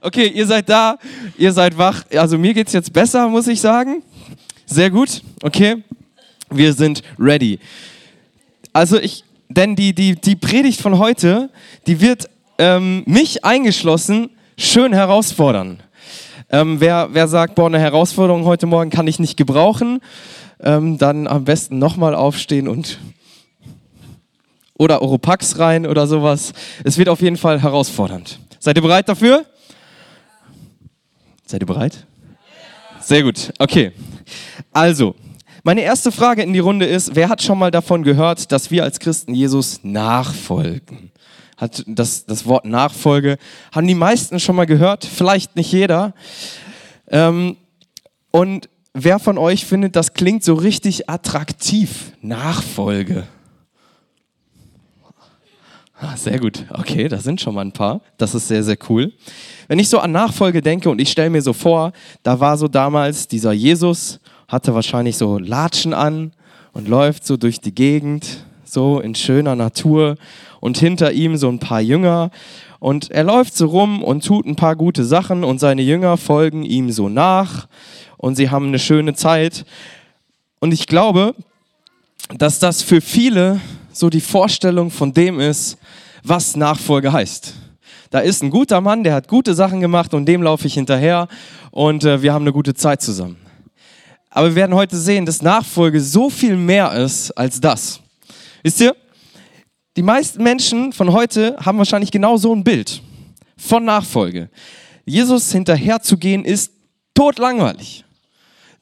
Okay, ihr seid da, ihr seid wach. Also mir geht's jetzt besser, muss ich sagen. Sehr gut, okay. Wir sind ready. Also ich, denn die, die, die Predigt von heute, die wird ähm, mich eingeschlossen schön herausfordern. Ähm, wer, wer sagt, boah, eine Herausforderung heute Morgen kann ich nicht gebrauchen, ähm, dann am besten nochmal aufstehen und oder Oropax rein oder sowas. Es wird auf jeden Fall herausfordernd. Seid ihr bereit dafür? Seid ihr bereit? Sehr gut. Okay. Also, meine erste Frage in die Runde ist, wer hat schon mal davon gehört, dass wir als Christen Jesus nachfolgen? Hat das, das Wort Nachfolge, haben die meisten schon mal gehört, vielleicht nicht jeder. Ähm, und wer von euch findet, das klingt so richtig attraktiv? Nachfolge. Ah, sehr gut. Okay, da sind schon mal ein paar. Das ist sehr, sehr cool. Wenn ich so an Nachfolge denke und ich stelle mir so vor, da war so damals dieser Jesus, hatte wahrscheinlich so Latschen an und läuft so durch die Gegend, so in schöner Natur und hinter ihm so ein paar Jünger und er läuft so rum und tut ein paar gute Sachen und seine Jünger folgen ihm so nach und sie haben eine schöne Zeit. Und ich glaube, dass das für viele so die Vorstellung von dem ist, was Nachfolge heißt da ist ein guter Mann, der hat gute Sachen gemacht und dem laufe ich hinterher und äh, wir haben eine gute Zeit zusammen. Aber wir werden heute sehen, dass Nachfolge so viel mehr ist als das. Wisst ihr? Die meisten Menschen von heute haben wahrscheinlich genau so ein Bild von Nachfolge. Jesus hinterherzugehen ist totlangweilig.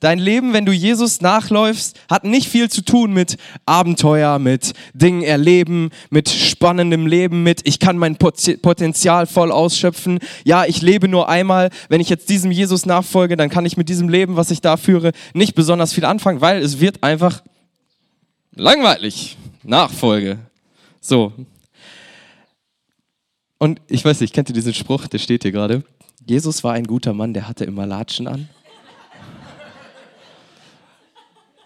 Dein Leben, wenn du Jesus nachläufst, hat nicht viel zu tun mit Abenteuer, mit Dingen erleben, mit spannendem Leben, mit ich kann mein Potenzial voll ausschöpfen. Ja, ich lebe nur einmal. Wenn ich jetzt diesem Jesus nachfolge, dann kann ich mit diesem Leben, was ich da führe, nicht besonders viel anfangen, weil es wird einfach langweilig. Nachfolge. So. Und ich weiß nicht, kennt ihr diesen Spruch, der steht hier gerade? Jesus war ein guter Mann, der hatte immer Latschen an.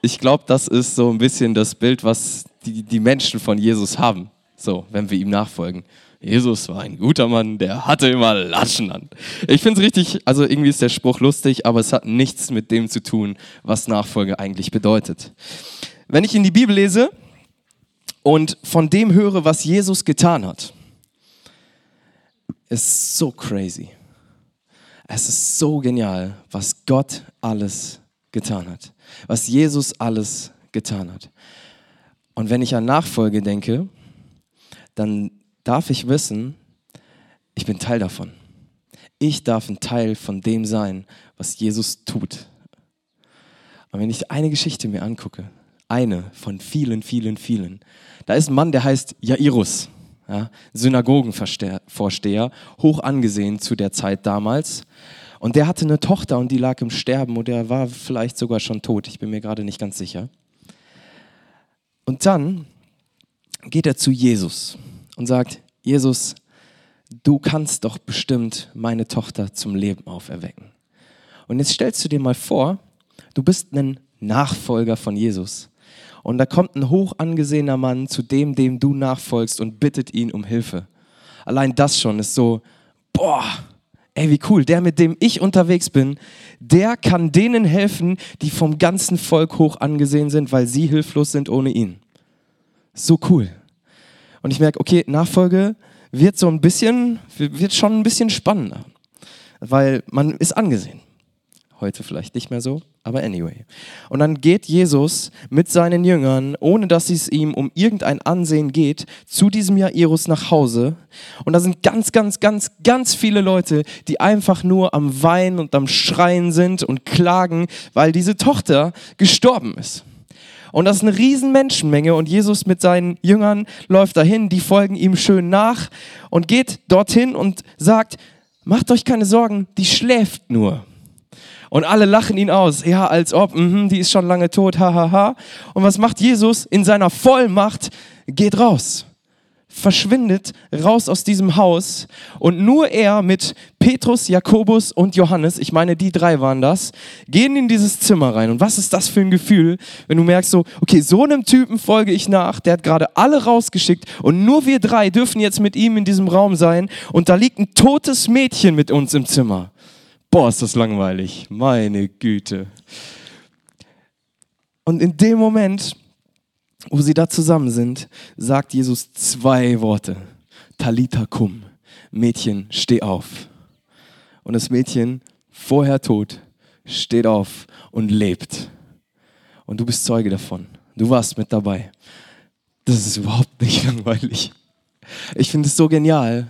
Ich glaube, das ist so ein bisschen das Bild, was die, die Menschen von Jesus haben, so, wenn wir ihm nachfolgen. Jesus war ein guter Mann, der hatte immer Latschen an. Ich finde es richtig, also irgendwie ist der Spruch lustig, aber es hat nichts mit dem zu tun, was Nachfolge eigentlich bedeutet. Wenn ich in die Bibel lese und von dem höre, was Jesus getan hat, ist so crazy. Es ist so genial, was Gott alles getan hat was Jesus alles getan hat. Und wenn ich an Nachfolge denke, dann darf ich wissen, ich bin Teil davon. Ich darf ein Teil von dem sein, was Jesus tut. Und wenn ich eine Geschichte mir angucke, eine von vielen, vielen, vielen, da ist ein Mann, der heißt Jairus, ja, Synagogenvorsteher, hoch angesehen zu der Zeit damals. Und der hatte eine Tochter und die lag im Sterben und der war vielleicht sogar schon tot. Ich bin mir gerade nicht ganz sicher. Und dann geht er zu Jesus und sagt, Jesus, du kannst doch bestimmt meine Tochter zum Leben auferwecken. Und jetzt stellst du dir mal vor, du bist ein Nachfolger von Jesus. Und da kommt ein hoch angesehener Mann zu dem, dem du nachfolgst und bittet ihn um Hilfe. Allein das schon ist so, boah, ey, wie cool, der, mit dem ich unterwegs bin, der kann denen helfen, die vom ganzen Volk hoch angesehen sind, weil sie hilflos sind ohne ihn. So cool. Und ich merke, okay, Nachfolge wird so ein bisschen, wird schon ein bisschen spannender, weil man ist angesehen. Heute vielleicht nicht mehr so, aber anyway. Und dann geht Jesus mit seinen Jüngern, ohne dass es ihm um irgendein Ansehen geht, zu diesem Jairus nach Hause. Und da sind ganz, ganz, ganz, ganz viele Leute, die einfach nur am Weinen und am Schreien sind und klagen, weil diese Tochter gestorben ist. Und das ist eine riesen Menschenmenge und Jesus mit seinen Jüngern läuft dahin, die folgen ihm schön nach und geht dorthin und sagt, macht euch keine Sorgen, die schläft nur. Und alle lachen ihn aus. Ja, als ob, mh, die ist schon lange tot, hahaha. Ha, ha. Und was macht Jesus in seiner Vollmacht? Geht raus. verschwindet raus aus diesem Haus und nur er mit Petrus, Jakobus und Johannes, ich meine, die drei waren das, gehen in dieses Zimmer rein. Und was ist das für ein Gefühl, wenn du merkst so, okay, so einem Typen folge ich nach, der hat gerade alle rausgeschickt und nur wir drei dürfen jetzt mit ihm in diesem Raum sein und da liegt ein totes Mädchen mit uns im Zimmer. Boah, ist das langweilig. Meine Güte. Und in dem Moment wo sie da zusammen sind, sagt Jesus zwei Worte. Talita kum. Mädchen, steh auf. Und das Mädchen, vorher tot, steht auf und lebt. Und du bist Zeuge davon. Du warst mit dabei. Das ist überhaupt nicht langweilig. Ich finde es so genial,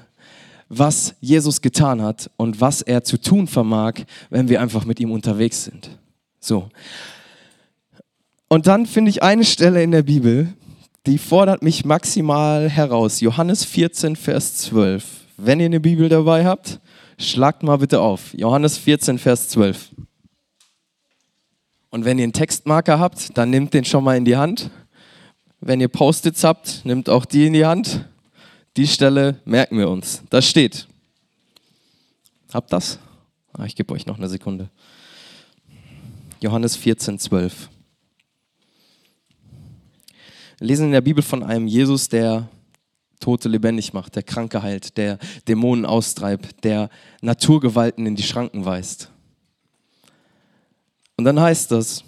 was Jesus getan hat und was er zu tun vermag, wenn wir einfach mit ihm unterwegs sind. So. Und dann finde ich eine Stelle in der Bibel, die fordert mich maximal heraus. Johannes 14, Vers 12. Wenn ihr eine Bibel dabei habt, schlagt mal bitte auf. Johannes 14, Vers 12. Und wenn ihr einen Textmarker habt, dann nehmt den schon mal in die Hand. Wenn ihr Post-its habt, nehmt auch die in die Hand. Die Stelle merken wir uns. Da steht. Habt das? Ah, ich gebe euch noch eine Sekunde. Johannes 14, 12. Wir lesen in der Bibel von einem Jesus, der Tote lebendig macht, der Kranke heilt, der Dämonen austreibt, der Naturgewalten in die Schranken weist. Und dann heißt das,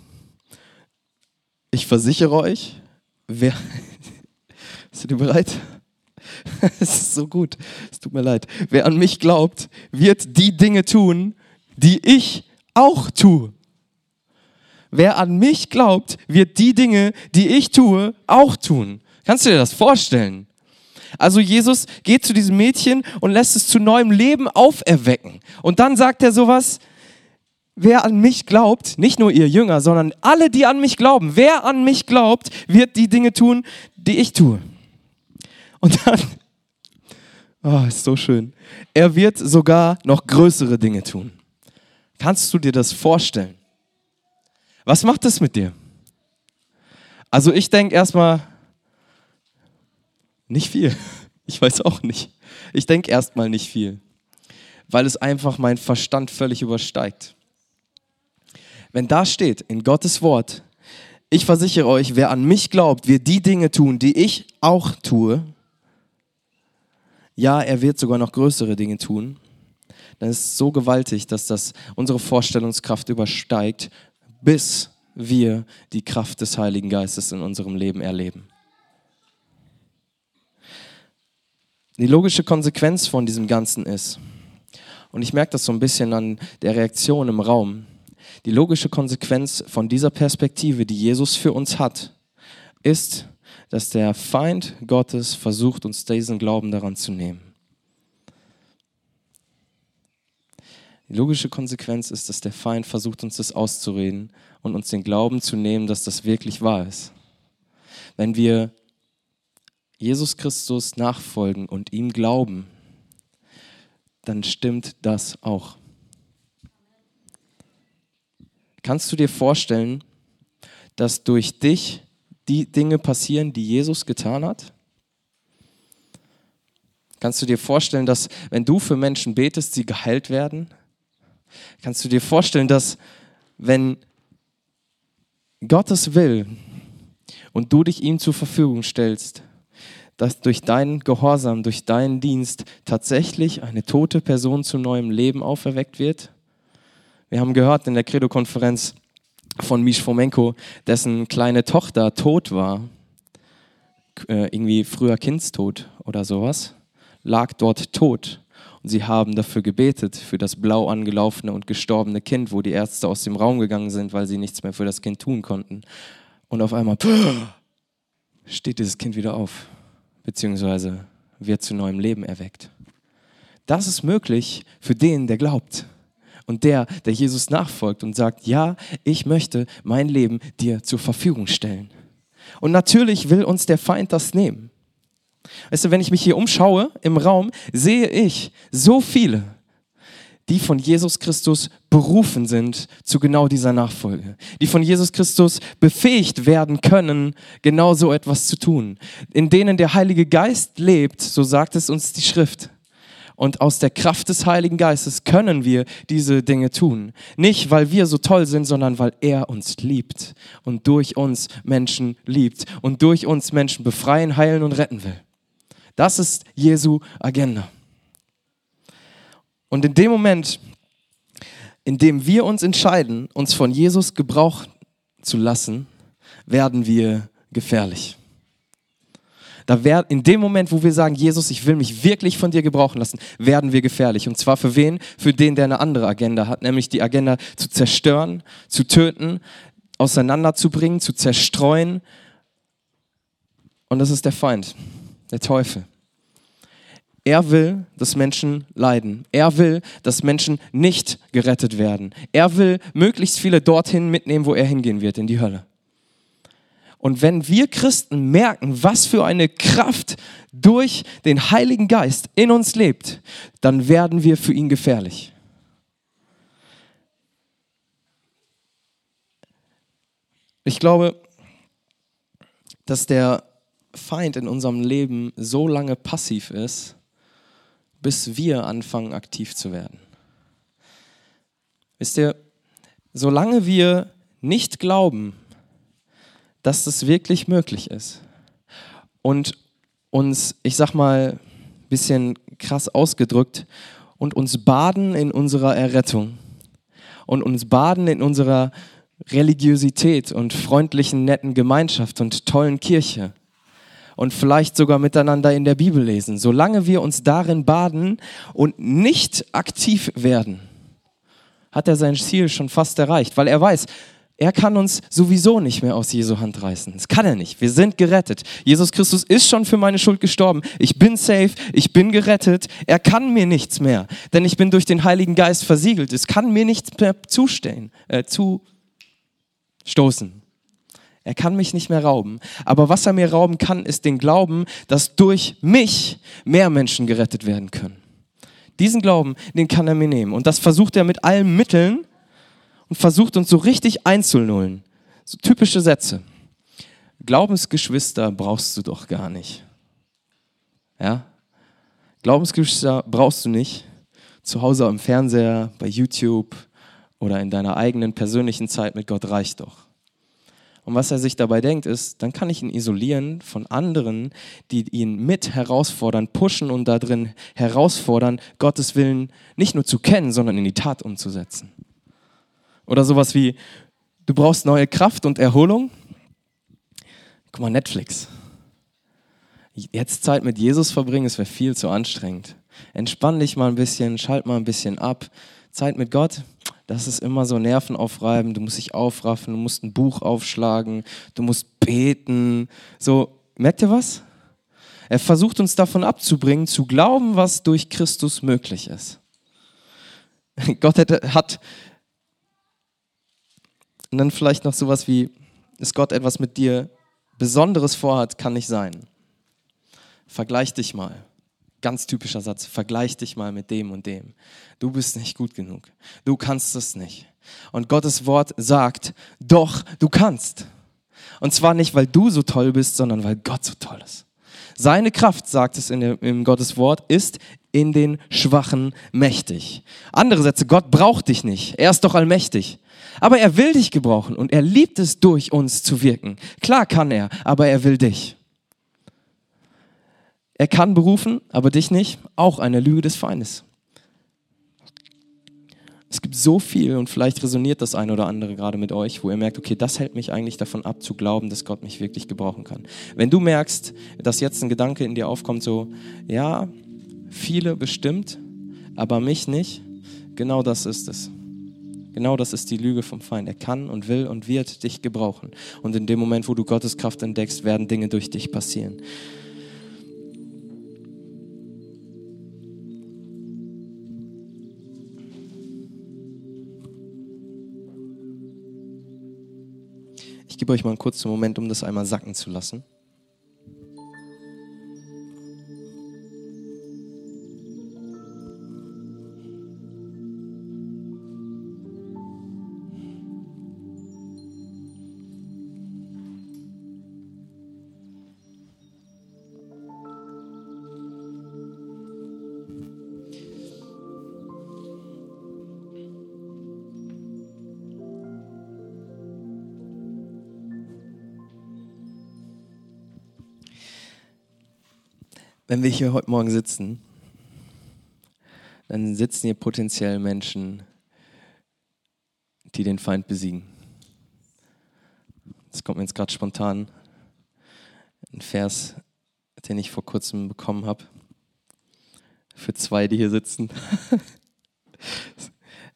ich versichere euch, wer... Seid ihr bereit? Es ist so gut, es tut mir leid. Wer an mich glaubt, wird die Dinge tun, die ich auch tue. Wer an mich glaubt, wird die Dinge, die ich tue, auch tun. Kannst du dir das vorstellen? Also Jesus geht zu diesem Mädchen und lässt es zu neuem Leben auferwecken. Und dann sagt er sowas, wer an mich glaubt, nicht nur ihr Jünger, sondern alle, die an mich glauben, wer an mich glaubt, wird die Dinge tun, die ich tue. Und dann, oh, ist so schön, er wird sogar noch größere Dinge tun. Kannst du dir das vorstellen? Was macht das mit dir? Also ich denke erstmal, nicht viel. Ich weiß auch nicht. Ich denke erstmal nicht viel, weil es einfach meinen Verstand völlig übersteigt. Wenn da steht in Gottes Wort, ich versichere euch, wer an mich glaubt, wird die Dinge tun, die ich auch tue. Ja, er wird sogar noch größere Dinge tun. Dann ist es so gewaltig, dass das unsere Vorstellungskraft übersteigt bis wir die Kraft des Heiligen Geistes in unserem Leben erleben. Die logische Konsequenz von diesem Ganzen ist, und ich merke das so ein bisschen an der Reaktion im Raum, die logische Konsequenz von dieser Perspektive, die Jesus für uns hat, ist, dass der Feind Gottes versucht, uns diesen Glauben daran zu nehmen. Die logische Konsequenz ist, dass der Feind versucht, uns das auszureden und uns den Glauben zu nehmen, dass das wirklich wahr ist. Wenn wir Jesus Christus nachfolgen und ihm glauben, dann stimmt das auch. Kannst du dir vorstellen, dass durch dich die Dinge passieren, die Jesus getan hat? Kannst du dir vorstellen, dass wenn du für Menschen betest, sie geheilt werden? Kannst du dir vorstellen, dass wenn Gottes will und du dich ihm zur Verfügung stellst, dass durch deinen Gehorsam, durch deinen Dienst tatsächlich eine tote Person zu neuem Leben auferweckt wird? Wir haben gehört in der Credo-Konferenz von Misch Fomenko, dessen kleine Tochter tot war, äh, irgendwie früher Kindstod oder sowas, lag dort tot. Und sie haben dafür gebetet, für das blau angelaufene und gestorbene Kind, wo die Ärzte aus dem Raum gegangen sind, weil sie nichts mehr für das Kind tun konnten. Und auf einmal steht dieses Kind wieder auf, beziehungsweise wird zu neuem Leben erweckt. Das ist möglich für den, der glaubt. Und der, der Jesus nachfolgt und sagt, ja, ich möchte mein Leben dir zur Verfügung stellen. Und natürlich will uns der Feind das nehmen. Weißt du, wenn ich mich hier umschaue im Raum, sehe ich so viele, die von Jesus Christus berufen sind zu genau dieser Nachfolge, die von Jesus Christus befähigt werden können, genau so etwas zu tun, in denen der Heilige Geist lebt, so sagt es uns die Schrift. Und aus der Kraft des Heiligen Geistes können wir diese Dinge tun. Nicht, weil wir so toll sind, sondern weil er uns liebt und durch uns Menschen liebt und durch uns Menschen befreien, heilen und retten will. Das ist Jesu Agenda. Und in dem Moment, in dem wir uns entscheiden, uns von Jesus gebrauchen zu lassen, werden wir gefährlich. Da wär, in dem Moment, wo wir sagen, Jesus, ich will mich wirklich von dir gebrauchen lassen, werden wir gefährlich. Und zwar für wen? Für den, der eine andere Agenda hat, nämlich die Agenda zu zerstören, zu töten, auseinanderzubringen, zu zerstreuen. Und das ist der Feind, der Teufel. Er will, dass Menschen leiden. Er will, dass Menschen nicht gerettet werden. Er will möglichst viele dorthin mitnehmen, wo er hingehen wird, in die Hölle. Und wenn wir Christen merken, was für eine Kraft durch den Heiligen Geist in uns lebt, dann werden wir für ihn gefährlich. Ich glaube, dass der Feind in unserem Leben so lange passiv ist, bis wir anfangen aktiv zu werden. Wisst ihr, solange wir nicht glauben, dass das wirklich möglich ist. Und uns, ich sag mal, ein bisschen krass ausgedrückt, und uns baden in unserer Errettung. Und uns baden in unserer Religiosität und freundlichen, netten Gemeinschaft und tollen Kirche. Und vielleicht sogar miteinander in der Bibel lesen. Solange wir uns darin baden und nicht aktiv werden, hat er sein Ziel schon fast erreicht, weil er weiß, er kann uns sowieso nicht mehr aus Jesu Hand reißen. Das kann er nicht. Wir sind gerettet. Jesus Christus ist schon für meine Schuld gestorben. Ich bin safe. Ich bin gerettet. Er kann mir nichts mehr, denn ich bin durch den Heiligen Geist versiegelt. Es kann mir nichts mehr zustehen, äh, zustoßen. Er kann mich nicht mehr rauben. Aber was er mir rauben kann, ist den Glauben, dass durch mich mehr Menschen gerettet werden können. Diesen Glauben, den kann er mir nehmen. Und das versucht er mit allen Mitteln und versucht uns so richtig einzunullen. So typische Sätze. Glaubensgeschwister brauchst du doch gar nicht. Ja? Glaubensgeschwister brauchst du nicht. Zu Hause am Fernseher, bei YouTube oder in deiner eigenen persönlichen Zeit mit Gott reicht doch. Und was er sich dabei denkt, ist, dann kann ich ihn isolieren von anderen, die ihn mit herausfordern, pushen und darin herausfordern, Gottes Willen nicht nur zu kennen, sondern in die Tat umzusetzen. Oder sowas wie, du brauchst neue Kraft und Erholung. Guck mal, Netflix. Jetzt Zeit mit Jesus verbringen, es wäre viel zu anstrengend. Entspann dich mal ein bisschen, schalt mal ein bisschen ab. Zeit mit Gott, das ist immer so nervenaufreibend. Du musst dich aufraffen, du musst ein Buch aufschlagen, du musst beten. So, merkt ihr was? Er versucht uns davon abzubringen, zu glauben, was durch Christus möglich ist. Gott hätte, hat, und dann vielleicht noch sowas wie, ist Gott etwas mit dir Besonderes vorhat, kann nicht sein. Vergleich dich mal. Ganz typischer Satz, vergleich dich mal mit dem und dem. Du bist nicht gut genug. Du kannst es nicht. Und Gottes Wort sagt, doch, du kannst. Und zwar nicht, weil du so toll bist, sondern weil Gott so toll ist. Seine Kraft, sagt es in dem, im Gottes Wort, ist in den Schwachen mächtig. Andere Sätze, Gott braucht dich nicht. Er ist doch allmächtig. Aber er will dich gebrauchen und er liebt es, durch uns zu wirken. Klar kann er, aber er will dich. Er kann berufen, aber dich nicht. Auch eine Lüge des Feindes. Es gibt so viel und vielleicht resoniert das eine oder andere gerade mit euch, wo ihr merkt, okay, das hält mich eigentlich davon ab zu glauben, dass Gott mich wirklich gebrauchen kann. Wenn du merkst, dass jetzt ein Gedanke in dir aufkommt, so, ja, viele bestimmt, aber mich nicht, genau das ist es. Genau das ist die Lüge vom Feind. Er kann und will und wird dich gebrauchen. Und in dem Moment, wo du Gottes Kraft entdeckst, werden Dinge durch dich passieren. Gebe euch mal einen kurzen Moment, um das einmal sacken zu lassen. Wenn wir hier heute Morgen sitzen, dann sitzen hier potenziell Menschen, die den Feind besiegen. Das kommt mir jetzt gerade spontan. Ein Vers, den ich vor kurzem bekommen habe. Für zwei, die hier sitzen.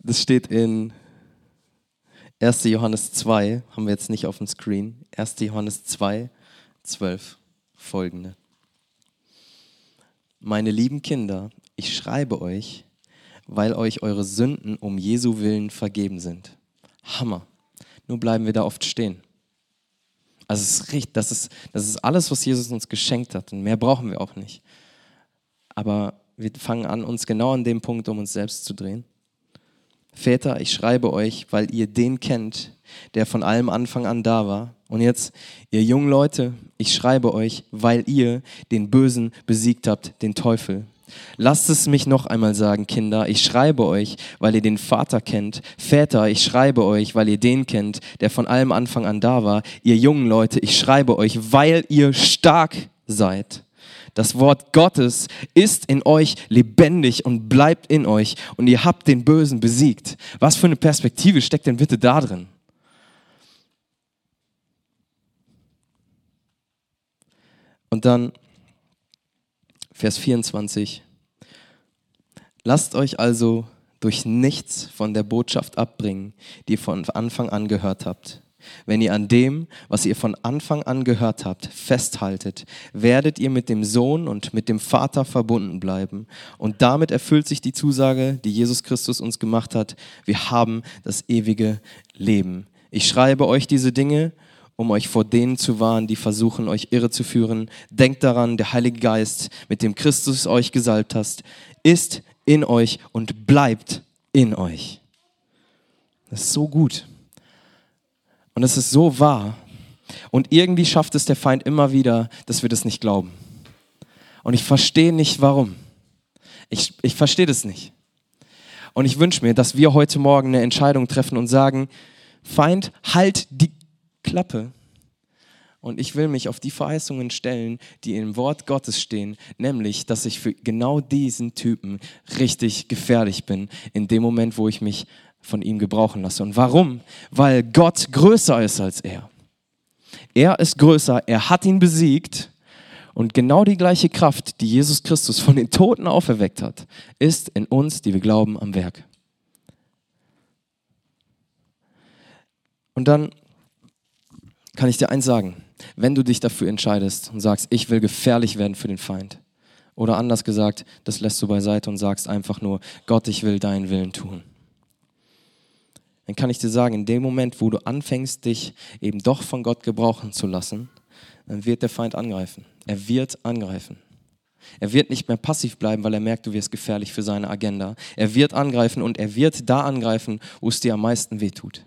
Das steht in 1. Johannes 2, haben wir jetzt nicht auf dem Screen. 1. Johannes 2, 12 folgende. Meine lieben Kinder, ich schreibe euch, weil euch eure Sünden um Jesu willen vergeben sind. Hammer. Nur bleiben wir da oft stehen. Also es ist richtig, das ist, das ist alles, was Jesus uns geschenkt hat. Und mehr brauchen wir auch nicht. Aber wir fangen an, uns genau an dem Punkt um uns selbst zu drehen. Väter, ich schreibe euch, weil ihr den kennt, der von allem Anfang an da war. Und jetzt, ihr jungen Leute, ich schreibe euch, weil ihr den Bösen besiegt habt, den Teufel. Lasst es mich noch einmal sagen, Kinder, ich schreibe euch, weil ihr den Vater kennt. Väter, ich schreibe euch, weil ihr den kennt, der von allem Anfang an da war. Ihr jungen Leute, ich schreibe euch, weil ihr stark seid. Das Wort Gottes ist in euch lebendig und bleibt in euch und ihr habt den Bösen besiegt. Was für eine Perspektive steckt denn bitte da drin? Und dann Vers 24. Lasst euch also durch nichts von der Botschaft abbringen, die ihr von Anfang an gehört habt. Wenn ihr an dem, was ihr von Anfang an gehört habt, festhaltet, werdet ihr mit dem Sohn und mit dem Vater verbunden bleiben. Und damit erfüllt sich die Zusage, die Jesus Christus uns gemacht hat. Wir haben das ewige Leben. Ich schreibe euch diese Dinge, um euch vor denen zu warnen, die versuchen, euch irre zu führen. Denkt daran, der Heilige Geist, mit dem Christus euch gesalbt hast, ist in euch und bleibt in euch. Das ist so gut. Und es ist so wahr. Und irgendwie schafft es der Feind immer wieder, dass wir das nicht glauben. Und ich verstehe nicht, warum. Ich, ich verstehe das nicht. Und ich wünsche mir, dass wir heute Morgen eine Entscheidung treffen und sagen, Feind, halt die Klappe. Und ich will mich auf die Verheißungen stellen, die im Wort Gottes stehen, nämlich, dass ich für genau diesen Typen richtig gefährlich bin, in dem Moment, wo ich mich von ihm gebrauchen lasse. Und warum? Weil Gott größer ist als er. Er ist größer, er hat ihn besiegt und genau die gleiche Kraft, die Jesus Christus von den Toten auferweckt hat, ist in uns, die wir glauben, am Werk. Und dann kann ich dir eins sagen, wenn du dich dafür entscheidest und sagst, ich will gefährlich werden für den Feind, oder anders gesagt, das lässt du beiseite und sagst einfach nur, Gott, ich will deinen Willen tun. Dann kann ich dir sagen, in dem Moment, wo du anfängst, dich eben doch von Gott gebrauchen zu lassen, dann wird der Feind angreifen. Er wird angreifen. Er wird nicht mehr passiv bleiben, weil er merkt, du wirst gefährlich für seine Agenda. Er wird angreifen und er wird da angreifen, wo es dir am meisten wehtut.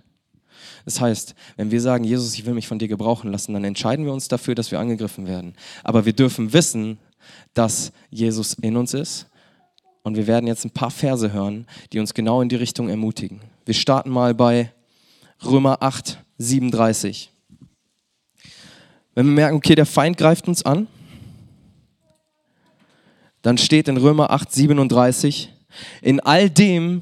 Das heißt, wenn wir sagen, Jesus, ich will mich von dir gebrauchen lassen, dann entscheiden wir uns dafür, dass wir angegriffen werden. Aber wir dürfen wissen, dass Jesus in uns ist. Und wir werden jetzt ein paar Verse hören, die uns genau in die Richtung ermutigen. Wir starten mal bei Römer 8, 37. Wenn wir merken, okay, der Feind greift uns an, dann steht in Römer 8, 37, in all dem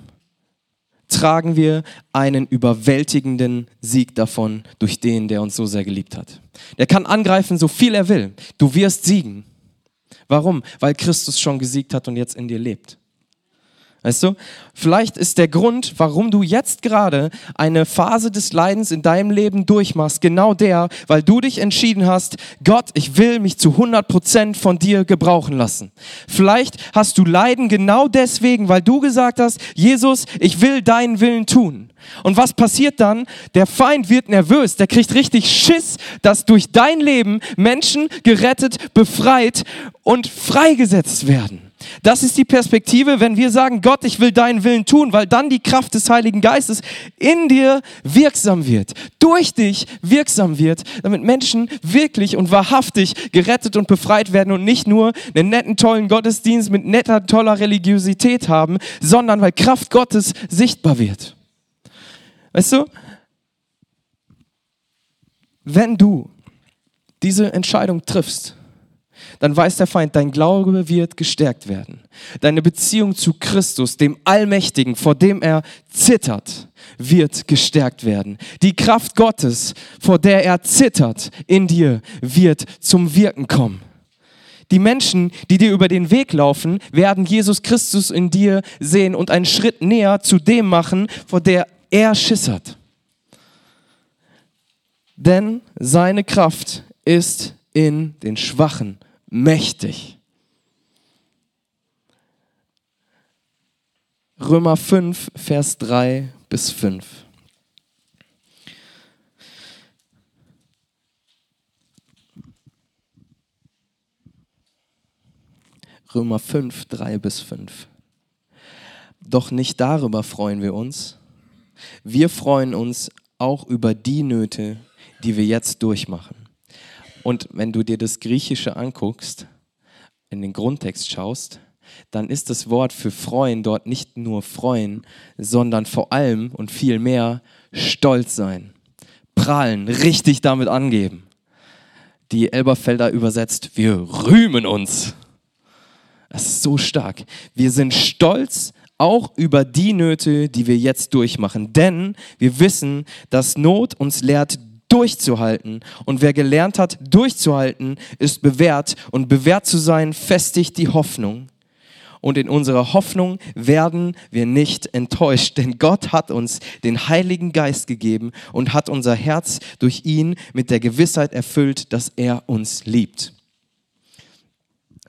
tragen wir einen überwältigenden Sieg davon durch den, der uns so sehr geliebt hat. Der kann angreifen, so viel er will. Du wirst siegen. Warum? Weil Christus schon gesiegt hat und jetzt in dir lebt. Weißt du? Vielleicht ist der Grund, warum du jetzt gerade eine Phase des Leidens in deinem Leben durchmachst, genau der, weil du dich entschieden hast, Gott, ich will mich zu 100 Prozent von dir gebrauchen lassen. Vielleicht hast du Leiden genau deswegen, weil du gesagt hast, Jesus, ich will deinen Willen tun. Und was passiert dann? Der Feind wird nervös, der kriegt richtig Schiss, dass durch dein Leben Menschen gerettet, befreit und freigesetzt werden. Das ist die Perspektive, wenn wir sagen, Gott, ich will deinen Willen tun, weil dann die Kraft des Heiligen Geistes in dir wirksam wird, durch dich wirksam wird, damit Menschen wirklich und wahrhaftig gerettet und befreit werden und nicht nur einen netten, tollen Gottesdienst mit netter, toller Religiosität haben, sondern weil Kraft Gottes sichtbar wird. Weißt du, wenn du diese Entscheidung triffst, dann weiß der Feind, dein Glaube wird gestärkt werden. Deine Beziehung zu Christus, dem Allmächtigen, vor dem er zittert, wird gestärkt werden. Die Kraft Gottes, vor der er zittert, in dir wird zum Wirken kommen. Die Menschen, die dir über den Weg laufen, werden Jesus Christus in dir sehen und einen Schritt näher zu dem machen, vor der er schissert. Denn seine Kraft ist in den Schwachen mächtig. Römer 5, Vers 3 bis 5. Römer 5, 3 bis 5. Doch nicht darüber freuen wir uns. Wir freuen uns auch über die Nöte, die wir jetzt durchmachen. Und wenn du dir das Griechische anguckst, in den Grundtext schaust, dann ist das Wort für freuen dort nicht nur freuen, sondern vor allem und viel mehr stolz sein, prahlen, richtig damit angeben. Die Elberfelder übersetzt, wir rühmen uns. Das ist so stark. Wir sind stolz auch über die Nöte, die wir jetzt durchmachen, denn wir wissen, dass Not uns lehrt, durchzuhalten. Und wer gelernt hat, durchzuhalten, ist bewährt. Und bewährt zu sein, festigt die Hoffnung. Und in unserer Hoffnung werden wir nicht enttäuscht, denn Gott hat uns den Heiligen Geist gegeben und hat unser Herz durch ihn mit der Gewissheit erfüllt, dass er uns liebt.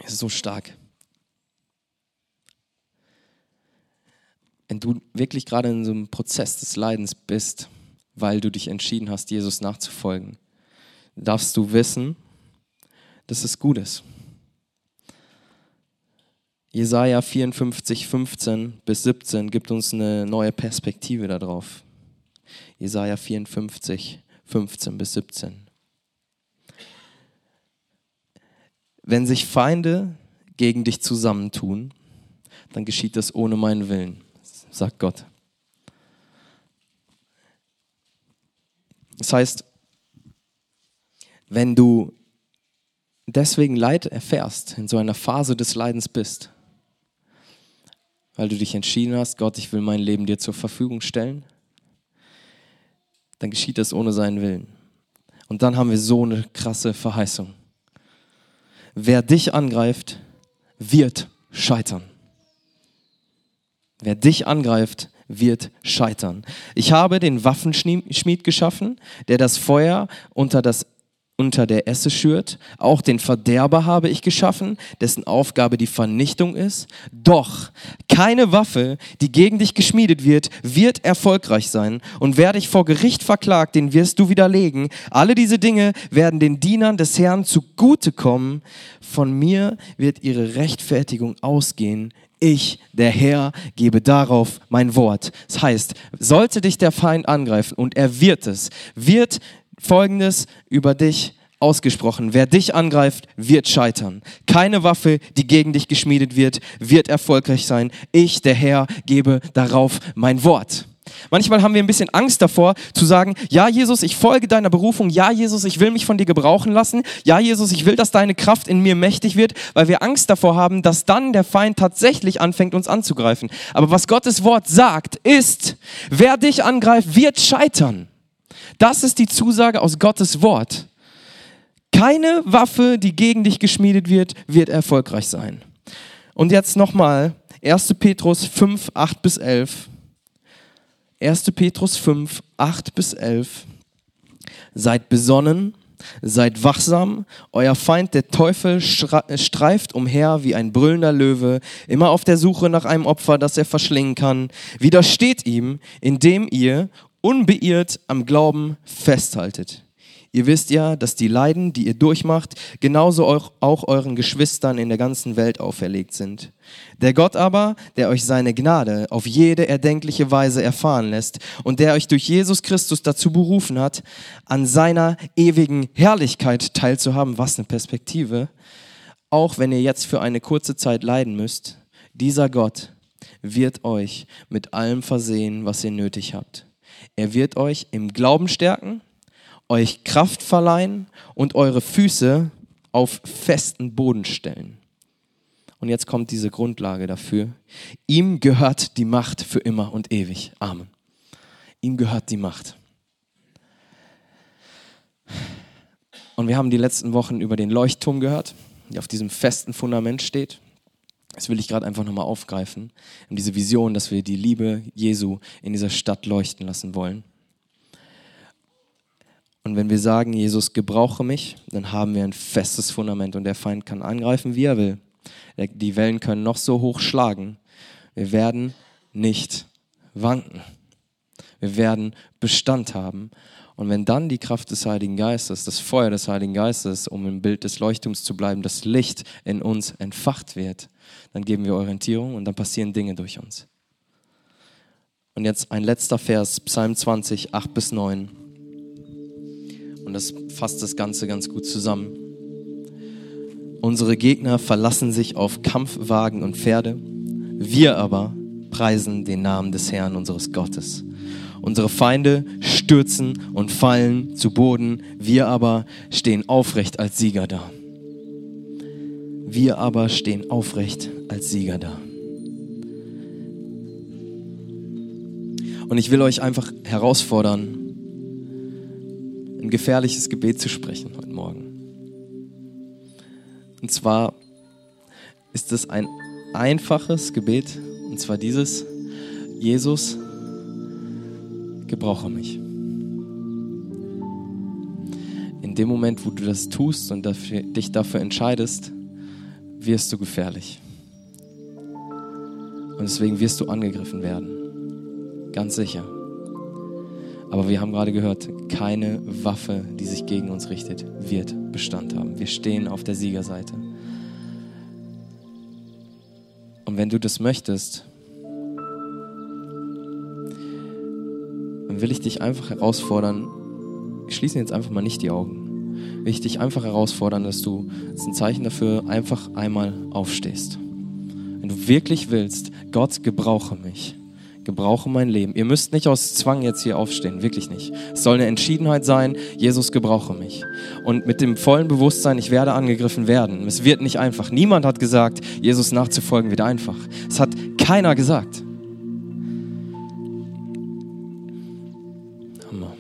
So stark. Wenn du wirklich gerade in so einem Prozess des Leidens bist, weil du dich entschieden hast, Jesus nachzufolgen, darfst du wissen, dass es gut ist. Jesaja 54, 15 bis 17 gibt uns eine neue Perspektive darauf. Jesaja 54, 15 bis 17. Wenn sich Feinde gegen dich zusammentun, dann geschieht das ohne meinen Willen, sagt Gott. Das heißt, wenn du deswegen Leid erfährst, in so einer Phase des Leidens bist, weil du dich entschieden hast, Gott, ich will mein Leben dir zur Verfügung stellen, dann geschieht das ohne seinen Willen. Und dann haben wir so eine krasse Verheißung. Wer dich angreift, wird scheitern. Wer dich angreift, wird scheitern. Ich habe den Waffenschmied geschaffen, der das Feuer unter das unter der Esse schürt. Auch den Verderber habe ich geschaffen, dessen Aufgabe die Vernichtung ist. Doch keine Waffe, die gegen dich geschmiedet wird, wird erfolgreich sein. Und wer dich vor Gericht verklagt, den wirst du widerlegen. Alle diese Dinge werden den Dienern des Herrn zugutekommen. Von mir wird ihre Rechtfertigung ausgehen ich, der Herr, gebe darauf mein Wort. Das heißt, sollte dich der Feind angreifen und er wird es, wird Folgendes über dich ausgesprochen. Wer dich angreift, wird scheitern. Keine Waffe, die gegen dich geschmiedet wird, wird erfolgreich sein. Ich, der Herr, gebe darauf mein Wort. Manchmal haben wir ein bisschen Angst davor zu sagen, ja Jesus, ich folge deiner Berufung, ja Jesus, ich will mich von dir gebrauchen lassen, ja Jesus, ich will, dass deine Kraft in mir mächtig wird, weil wir Angst davor haben, dass dann der Feind tatsächlich anfängt, uns anzugreifen. Aber was Gottes Wort sagt, ist, wer dich angreift, wird scheitern. Das ist die Zusage aus Gottes Wort. Keine Waffe, die gegen dich geschmiedet wird, wird erfolgreich sein. Und jetzt nochmal 1. Petrus 5, 8 bis 11. 1. Petrus 5, 8 bis 11. Seid besonnen, seid wachsam, euer Feind, der Teufel, streift umher wie ein brüllender Löwe, immer auf der Suche nach einem Opfer, das er verschlingen kann. Widersteht ihm, indem ihr unbeirrt am Glauben festhaltet. Ihr wisst ja, dass die Leiden, die ihr durchmacht, genauso auch euren Geschwistern in der ganzen Welt auferlegt sind. Der Gott aber, der euch seine Gnade auf jede erdenkliche Weise erfahren lässt und der euch durch Jesus Christus dazu berufen hat, an seiner ewigen Herrlichkeit teilzuhaben, was eine Perspektive, auch wenn ihr jetzt für eine kurze Zeit leiden müsst, dieser Gott wird euch mit allem versehen, was ihr nötig habt. Er wird euch im Glauben stärken euch Kraft verleihen und eure Füße auf festen Boden stellen. Und jetzt kommt diese Grundlage dafür. Ihm gehört die Macht für immer und ewig. Amen. Ihm gehört die Macht. Und wir haben die letzten Wochen über den Leuchtturm gehört, der auf diesem festen Fundament steht. Das will ich gerade einfach nochmal aufgreifen. Und diese Vision, dass wir die Liebe Jesu in dieser Stadt leuchten lassen wollen. Und wenn wir sagen, Jesus, gebrauche mich, dann haben wir ein festes Fundament und der Feind kann angreifen, wie er will. Die Wellen können noch so hoch schlagen. Wir werden nicht wanken. Wir werden Bestand haben. Und wenn dann die Kraft des Heiligen Geistes, das Feuer des Heiligen Geistes, um im Bild des Leuchtturms zu bleiben, das Licht in uns entfacht wird, dann geben wir Orientierung und dann passieren Dinge durch uns. Und jetzt ein letzter Vers, Psalm 20, 8 bis 9. Und das fasst das Ganze ganz gut zusammen. Unsere Gegner verlassen sich auf Kampfwagen und Pferde. Wir aber preisen den Namen des Herrn unseres Gottes. Unsere Feinde stürzen und fallen zu Boden. Wir aber stehen aufrecht als Sieger da. Wir aber stehen aufrecht als Sieger da. Und ich will euch einfach herausfordern, ein gefährliches Gebet zu sprechen heute Morgen. Und zwar ist es ein einfaches Gebet, und zwar dieses, Jesus, gebrauche mich. In dem Moment, wo du das tust und dafür, dich dafür entscheidest, wirst du gefährlich. Und deswegen wirst du angegriffen werden. Ganz sicher. Aber wir haben gerade gehört, keine Waffe, die sich gegen uns richtet, wird Bestand haben. Wir stehen auf der Siegerseite. Und wenn du das möchtest, dann will ich dich einfach herausfordern, schließen jetzt einfach mal nicht die Augen. Will ich dich einfach herausfordern, dass du, das ist ein Zeichen dafür, einfach einmal aufstehst. Wenn du wirklich willst, Gott gebrauche mich gebrauche mein Leben. Ihr müsst nicht aus Zwang jetzt hier aufstehen, wirklich nicht. Es soll eine Entschiedenheit sein, Jesus gebrauche mich. Und mit dem vollen Bewusstsein, ich werde angegriffen werden. Es wird nicht einfach. Niemand hat gesagt, Jesus nachzufolgen wird einfach. Es hat keiner gesagt. Hammer.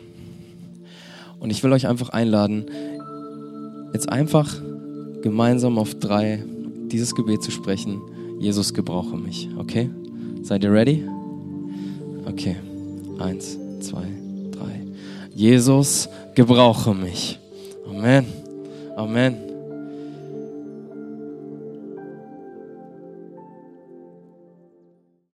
Und ich will euch einfach einladen, jetzt einfach gemeinsam auf drei dieses Gebet zu sprechen. Jesus gebrauche mich, okay? Seid ihr ready? Okay, eins, zwei, drei. Jesus, gebrauche mich. Amen. Amen.